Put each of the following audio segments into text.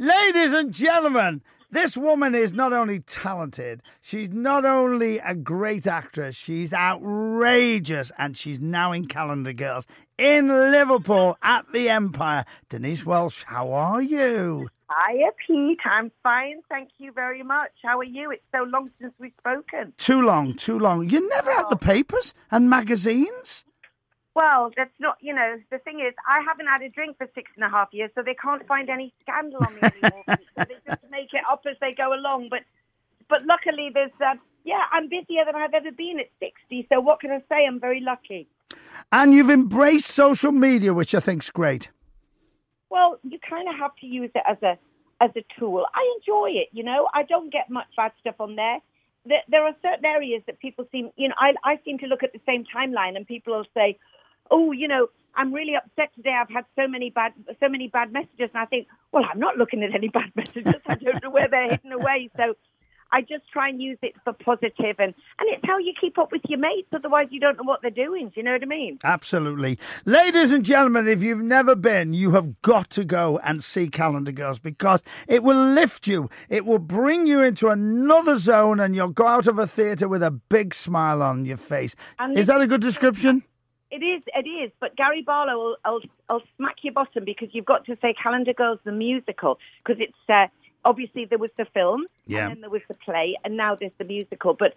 Ladies and gentlemen, this woman is not only talented, she's not only a great actress, she's outrageous, and she's now in Calendar Girls in Liverpool at the Empire. Denise Welch, how are you? Hiya, Pete. I'm fine. Thank you very much. How are you? It's so long since we've spoken. Too long, too long. You're never out the oh. papers and magazines? Well, that's not, you know, the thing is, I haven't had a drink for six and a half years, so they can't find any scandal on me anymore. so they just make it up as they go along. But, but luckily, there's, uh, yeah, I'm busier than I've ever been at 60. So what can I say? I'm very lucky. And you've embraced social media, which I think's great. Well, you kind of have to use it as a as a tool. I enjoy it. You know, I don't get much bad stuff on there. There, there are certain areas that people seem, you know, I I seem to look at the same timeline, and people will say, "Oh, you know, I'm really upset today. I've had so many bad so many bad messages," and I think, "Well, I'm not looking at any bad messages. I don't know where they're hidden away." So I just try and use it for positive and, and it's how you keep up with your mates. Otherwise, you don't know what they're doing. Do you know what I mean? Absolutely. Ladies and gentlemen, if you've never been, you have got to go and see Calendar Girls because it will lift you. It will bring you into another zone and you'll go out of a theatre with a big smile on your face. And is that a good description? It is, it is. But Gary Barlow will, will, will smack your bottom because you've got to say Calendar Girls the musical because it's uh, obviously there was the film, yeah. and then there was the play, and now there's the musical. But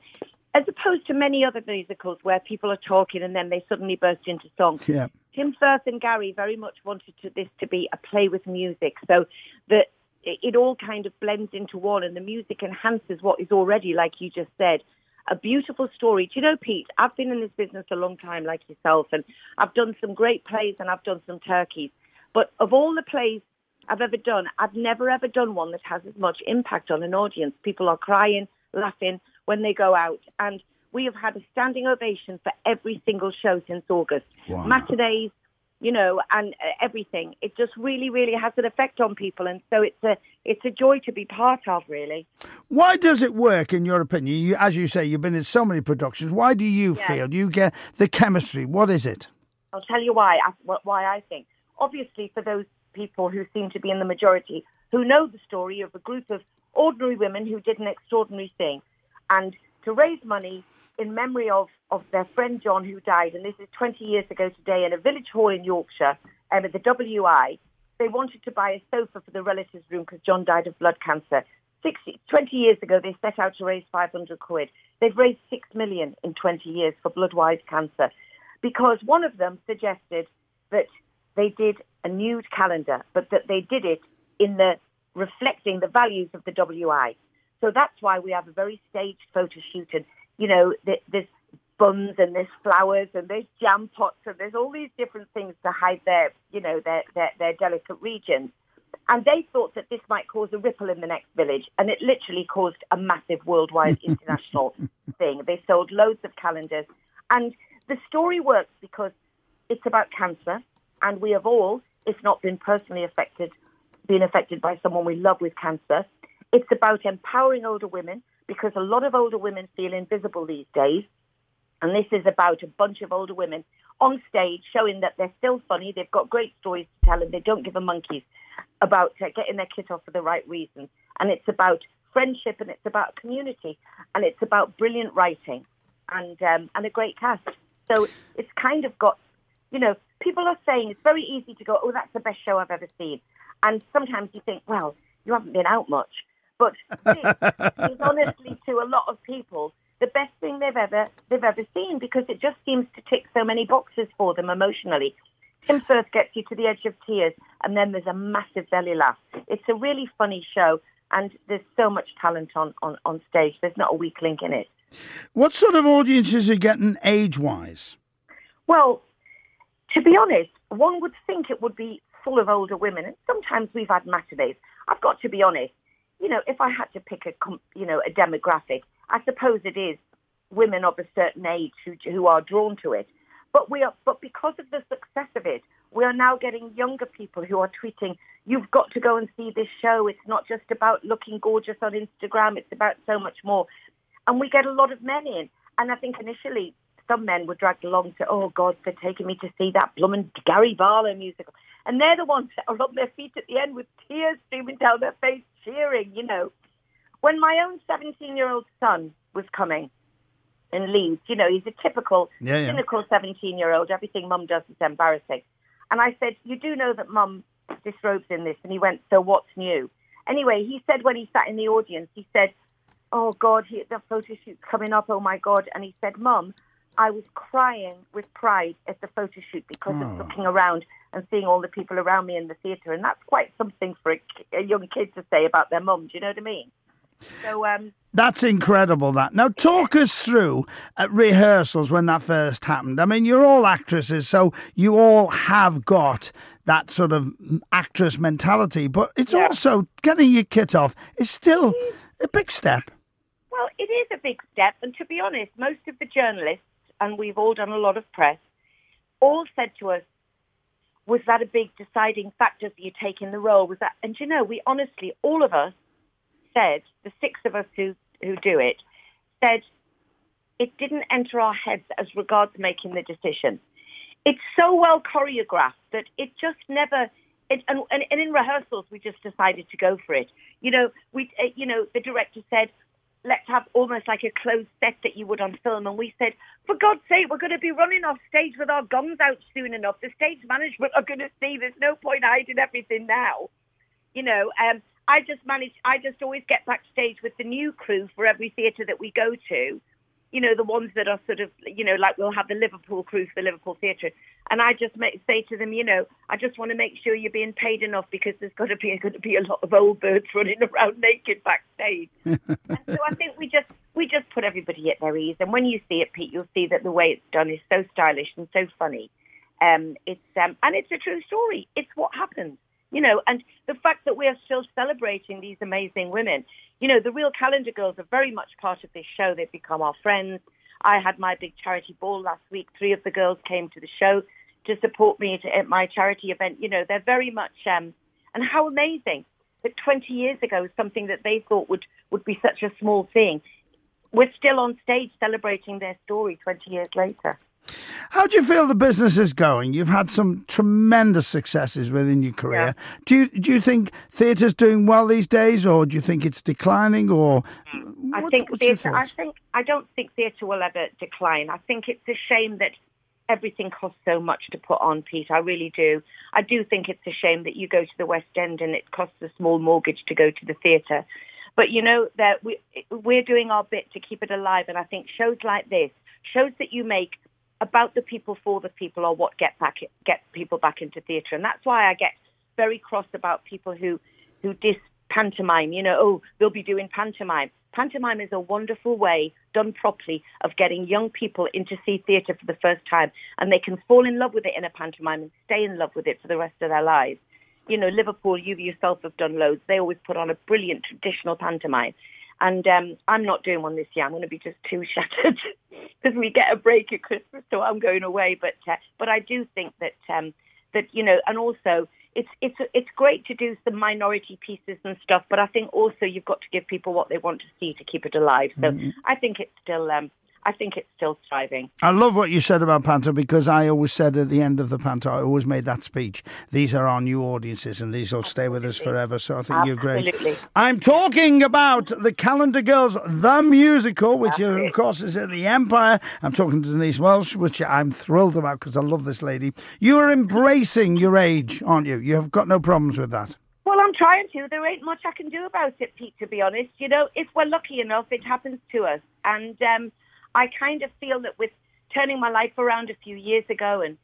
as opposed to many other musicals where people are talking and then they suddenly burst into song, yeah. Tim Firth and Gary very much wanted to, this to be a play with music, so that it all kind of blends into one, and the music enhances what is already, like you just said, a beautiful story. Do you know, Pete? I've been in this business a long time, like yourself, and I've done some great plays and I've done some turkeys. But of all the plays I've ever done. I've never ever done one that has as much impact on an audience. People are crying, laughing when they go out, and we have had a standing ovation for every single show since August. Wow. Matinees, you know, and uh, everything. It just really, really has an effect on people, and so it's a it's a joy to be part of. Really. Why does it work, in your opinion? You, as you say, you've been in so many productions. Why do you yeah. feel you get the chemistry? What is it? I'll tell you why. Why I think. Obviously, for those people who seem to be in the majority who know the story of a group of ordinary women who did an extraordinary thing. And to raise money in memory of, of their friend John who died, and this is 20 years ago today, in a village hall in Yorkshire, um, at the WI, they wanted to buy a sofa for the relatives' room because John died of blood cancer. 60, 20 years ago, they set out to raise 500 quid. They've raised 6 million in 20 years for Bloodwise cancer because one of them suggested that they did a nude calendar, but that they did it in the reflecting the values of the WI. So that's why we have a very staged photo shoot, and you know, there's buns and there's flowers and there's jam pots and there's all these different things to hide their, you know, their their, their delicate regions. And they thought that this might cause a ripple in the next village, and it literally caused a massive worldwide international thing. They sold loads of calendars, and the story works because it's about cancer, and we have all, if not been personally affected, been affected by someone we love with cancer. It's about empowering older women because a lot of older women feel invisible these days. And this is about a bunch of older women on stage showing that they're still funny, they've got great stories to tell, and they don't give a monkeys about uh, getting their kit off for the right reasons. And it's about friendship, and it's about community, and it's about brilliant writing, and um, and a great cast. So it's kind of got, you know, people are saying it's very easy to go, oh, that's the best show I've ever seen. And sometimes you think, well, you haven't been out much. But this is honestly to a lot of people the best thing they've ever they've ever seen because it just seems to tick so many boxes for them emotionally. Tim Firth gets you to the edge of tears, and then there's a massive belly laugh. It's a really funny show, and there's so much talent on, on, on stage. There's not a weak link in it. What sort of audiences are getting age wise? Well, to be honest, one would think it would be full of older women, and sometimes we've had matinees. I've got to be honest. You know, if I had to pick a, you know, a demographic, I suppose it is women of a certain age who who are drawn to it. But we are, but because of the success of it, we are now getting younger people who are tweeting, "You've got to go and see this show. It's not just about looking gorgeous on Instagram. It's about so much more." And we get a lot of men in. And I think initially some men were dragged along to, oh God, they're taking me to see that Blum and Gary Barlow musical. And they're the ones that are on their feet at the end with tears streaming down their face, cheering, you know. When my own 17 year old son was coming in Leeds, you know, he's a typical, Yeah, yeah. cynical 17 year old. Everything mum does is embarrassing. And I said, You do know that mum disrobes in this. And he went, So what's new? Anyway, he said when he sat in the audience, he said, Oh God, he, the photo shoot's coming up. Oh my God. And he said, Mum, I was crying with pride at the photo shoot because Oh. of looking around and seeing all the people around me in the theatre. And that's quite something for a, a young kid to say about their mum. Do you know what I mean? So, um, That's incredible. That now talk us through at rehearsals when that first happened. I mean, you're all actresses, so you all have got that sort of actress mentality. But it's Yeah. also getting your kit off is still a big step. Well, it is a big step, and to be honest, most of the journalists, and we've all done a lot of press, all said to us, "Was that a big deciding factor for you taking the role?" Was that? And you know, we honestly, all of us said, the six of us who who do it, said it didn't enter our heads as regards making the decision. It's so well choreographed that it just never. It, and, and, in rehearsals, we just decided to go for it. You know, we, uh, you know, the director said, let's have almost like a closed set that you would on film. And we said, for God's sake, we're going to be running off stage with our guns out soon enough. The stage management are going to see there's no point hiding everything now. You know, um, I just manage, I just always get backstage with the new crew for every theatre that we go to. You know, the ones that are sort of, you know, like we'll have the Liverpool crew for the Liverpool Theatre. And I just make, say to them, you know, I just want to make sure you're being paid enough because there's got to be going to be a lot of old birds running around naked backstage. and so I think we just we just put everybody at their ease. And when you see it, Pete, you'll see that the way it's done is so stylish and so funny. Um, it's um, and it's a true story. It's what happens, you know. And the fact that we are still celebrating these amazing women, you know, the real Calendar Girls are very much part of this show. They've become our friends. I had my big charity ball last week. Three of the girls came to the show to support me at my charity event. You know, they're very much um, and how amazing that 20 years ago something that they thought would would be such a small thing. We're still on stage celebrating their story 20 years later. How do you feel the business is going? You've had some tremendous successes within your career. Do you do you think theatre's doing well these days, or do you think it's declining? Or mm. I what- think what's your theatre. I think I don't think theatre will ever decline. I think it's a shame that everything costs so much to put on, Pete. I really do. I do think it's a shame that you go to the West End and it costs a small mortgage to go to the theatre. But you know that we we're doing our bit to keep it alive, and I think shows like this, shows that you make about the people for the people, or what get back get people back into theatre, and that's why I get very cross about people who who dis pantomime. You know, oh, they'll be doing pantomime. Pantomime is a wonderful way, done properly, of getting young people into see theatre for the first time, and they can fall in love with it in a pantomime and stay in love with it for the rest of their lives. You know, Liverpool, you yourself have done loads. They always put on a brilliant traditional pantomime. And um, I'm not doing one this year. I'm going to be just too shattered because we get a break at Christmas, so I'm going away. But uh, but I do think that um, that you know, and also it's it's it's great to do some minority pieces and stuff. But I think also you've got to give people what they want to see to keep it alive. So I think it's still um, I think it's still thriving. I love what you said about Panto because I always said at the end of the Panto, I always made that speech. These are our new audiences and these will stay with us forever. So I think you're great. I'm talking about the Calendar Girls, the musical, which of course is at the Empire. I'm talking to Denise Welch, which I'm thrilled about because I love this lady. You are embracing your age, aren't you? You have got no problems with that. Well, I'm trying to. There ain't much I can do about it, Pete. To be honest, you know, if we're lucky enough, it happens to us. And um, I kind of feel that with turning my life around a few years ago, and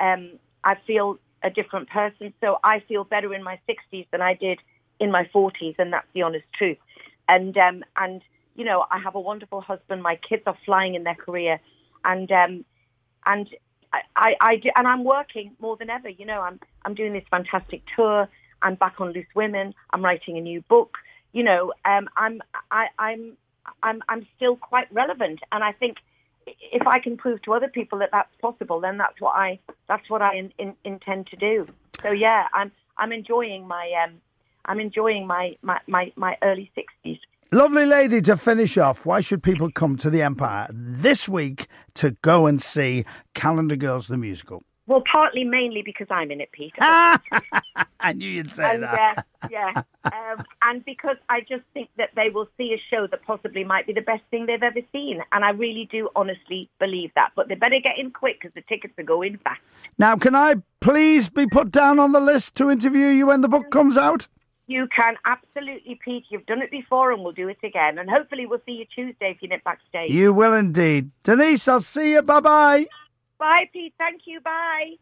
um, I feel a different person. So I feel better in my 60s than I did in my 40s, and that's the honest truth. And um, and you know, I have a wonderful husband. My kids are flying in their career, and um, and I, I, I do, and I'm working more than ever. You know, I'm I'm doing this fantastic tour. I'm back on Loose Women. I'm writing a new book. You know, um, I'm I, I'm I'm I'm still quite relevant, and I think if I can prove to other people that that's possible, then that's what I that's what I in, in, intend to do. So yeah, I'm I'm enjoying my um I'm enjoying my my my, my early sixties. Lovely lady to finish off. Why should people come to the Empire this week to go and see Calendar Girls the musical? Well, partly, mainly because I'm in it, Peter. I knew you'd say and, that. uh, yeah, um, and because I just think that they will see a show that possibly might be the best thing they've ever seen, and I really do honestly believe that. But they better get in quick because the tickets are going fast. Now, can I please be put down on the list to interview you when the book comes out? You can absolutely, Pete. You've done it before, and we'll do it again. And hopefully, we'll see you Tuesday if you're backstage. You will indeed. Denise, I'll see you. Bye bye. Bye, Pete. Thank you. Bye.